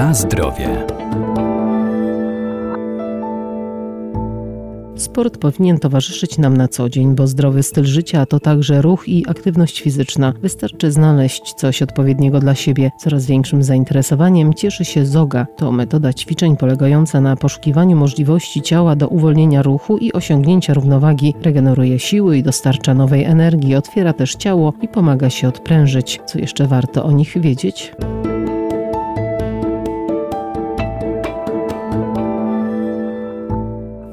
Na zdrowie. Sport powinien towarzyszyć nam na co dzień, bo zdrowy styl życia to także ruch i aktywność fizyczna. Wystarczy znaleźć coś odpowiedniego dla siebie. Coraz większym zainteresowaniem cieszy się zoga. To metoda ćwiczeń polegająca na poszukiwaniu możliwości ciała do uwolnienia ruchu i osiągnięcia równowagi. Regeneruje siły i dostarcza nowej energii, otwiera też ciało i pomaga się odprężyć. Co jeszcze warto o nich wiedzieć?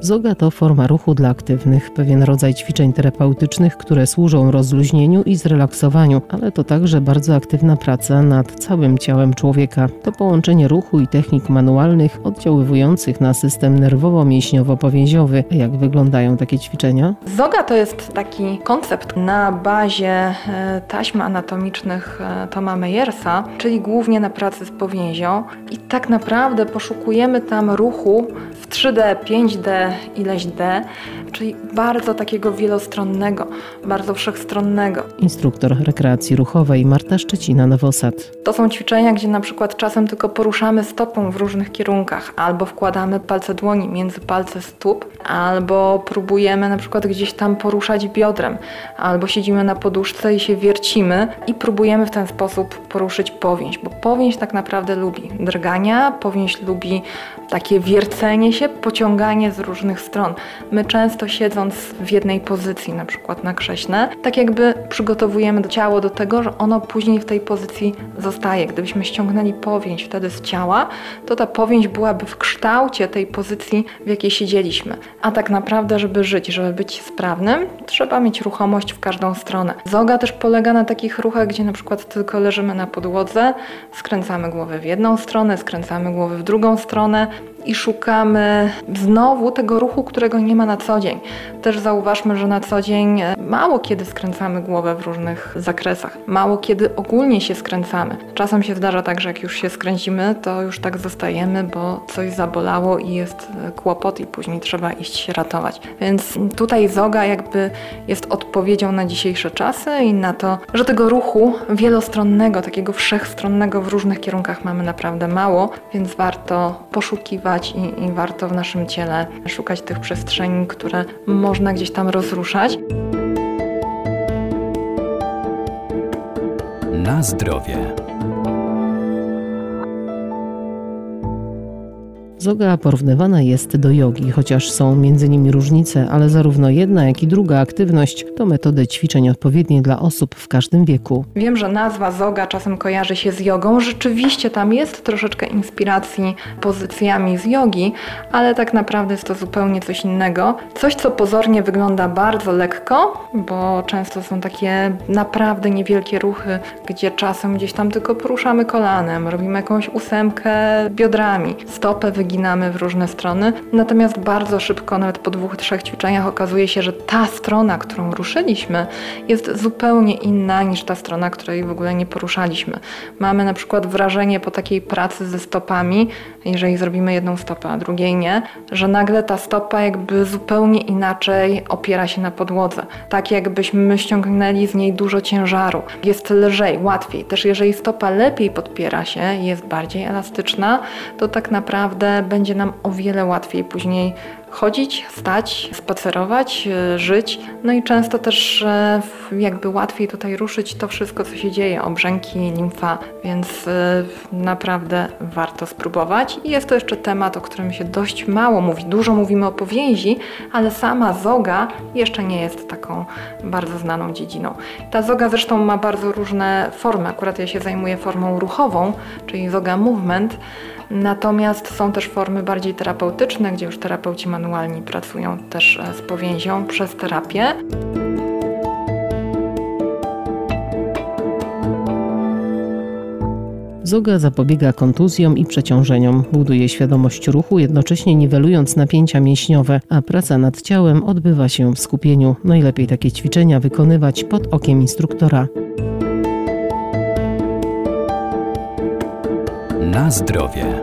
Zoga to forma ruchu dla aktywnych, pewien rodzaj ćwiczeń terapeutycznych, które służą rozluźnieniu i zrelaksowaniu, ale to także bardzo aktywna praca nad całym ciałem człowieka. To połączenie ruchu i technik manualnych oddziaływujących na system nerwowo-mięśniowo-powięziowy. Jak wyglądają takie ćwiczenia? Zoga to jest taki koncept na bazie e, taśm anatomicznych e, Toma Meyersa, czyli głównie na pracy z powięzią i tak naprawdę poszukujemy tam ruchu w 3D, 5D, ileś D, czyli bardzo takiego wielostronnego, bardzo wszechstronnego. Instruktor rekreacji ruchowej Marta Szczecina Nowosad. To są ćwiczenia, gdzie na przykład czasem tylko poruszamy stopą w różnych kierunkach, albo wkładamy palce dłoni między palce stóp, albo próbujemy na przykład gdzieś tam poruszać biodrem, albo siedzimy na poduszce i się wiercimy i próbujemy w ten sposób poruszyć powięź, bo powięź tak naprawdę lubi drgania, powięź lubi takie wiercenie się, pociąganie z różnych stron. My często siedząc w jednej pozycji, na przykład na krześle, tak jakby przygotowujemy ciało do tego, że ono później w tej pozycji zostaje. Gdybyśmy ściągnęli powięź wtedy z ciała, to ta powięź byłaby w kształcie tej pozycji, w jakiej siedzieliśmy. A tak naprawdę, żeby żyć, żeby być sprawnym, trzeba mieć ruchomość w każdą stronę. Zoga też polega na takich ruchach, gdzie na przykład tylko leżymy na podłodze, skręcamy głowę w jedną stronę, skręcamy głowę w drugą stronę, i szukamy znowu tego ruchu, którego nie ma na co dzień. Też zauważmy, że na co dzień mało kiedy skręcamy głowę w różnych zakresach, mało kiedy ogólnie się skręcamy. Czasem się zdarza tak, że jak już się skręcimy, to już tak zostajemy, bo coś zabolało i jest kłopot i później trzeba iść się ratować. Więc tutaj zoga jakby jest odpowiedzią na dzisiejsze czasy i na to, że tego ruchu wielostronnego, takiego wszechstronnego w różnych kierunkach mamy naprawdę mało, więc warto poszukiwać i, i warto w naszym ciele szukać tych przestrzeni, które można gdzieś tam rozruszać. Na zdrowie. Zoga porównywana jest do jogi, chociaż są między nimi różnice, ale zarówno jedna, jak i druga aktywność to metody ćwiczeń odpowiednie dla osób w każdym wieku. Wiem, że nazwa zoga czasem kojarzy się z jogą. Rzeczywiście tam jest troszeczkę inspiracji pozycjami z jogi, ale tak naprawdę jest to zupełnie coś innego. Coś, co pozornie wygląda bardzo lekko, bo często są takie naprawdę niewielkie ruchy, gdzie czasem gdzieś tam tylko poruszamy kolanem, robimy jakąś ósemkę biodrami, stopę wyginamy ginamy w różne strony. Natomiast bardzo szybko, nawet po dwóch, trzech ćwiczeniach okazuje się, że ta strona, którą ruszyliśmy, jest zupełnie inna niż ta strona, której w ogóle nie poruszaliśmy. Mamy na przykład wrażenie po takiej pracy ze stopami, jeżeli zrobimy jedną stopę, a drugiej nie, że nagle ta stopa jakby zupełnie inaczej opiera się na podłodze. Tak jakbyśmy ściągnęli z niej dużo ciężaru. Jest lżej, łatwiej. Też jeżeli stopa lepiej podpiera się, jest bardziej elastyczna, to tak naprawdę będzie nam o wiele łatwiej później chodzić, stać, spacerować, e, żyć. No i często też jakby łatwiej tutaj ruszyć to wszystko, co się dzieje, obrzęki, limfa, więc e, naprawdę warto spróbować. I jest to jeszcze temat, o którym się dość mało mówi. Dużo mówimy o powięzi, ale sama zoga jeszcze nie jest taką bardzo znaną dziedziną. Ta zoga zresztą ma bardzo różne formy. Akurat ja się zajmuję formą ruchową, czyli zoga movement. Natomiast są też formy bardziej terapeutyczne, gdzie już terapeuci manualni pracują też e, z powięzią przez terapię. Zoga zapobiega kontuzjom i przeciążeniom, buduje świadomość ruchu, jednocześnie niwelując napięcia mięśniowe, a praca nad ciałem odbywa się w skupieniu. Najlepiej takie ćwiczenia wykonywać pod okiem instruktora. Na zdrowie.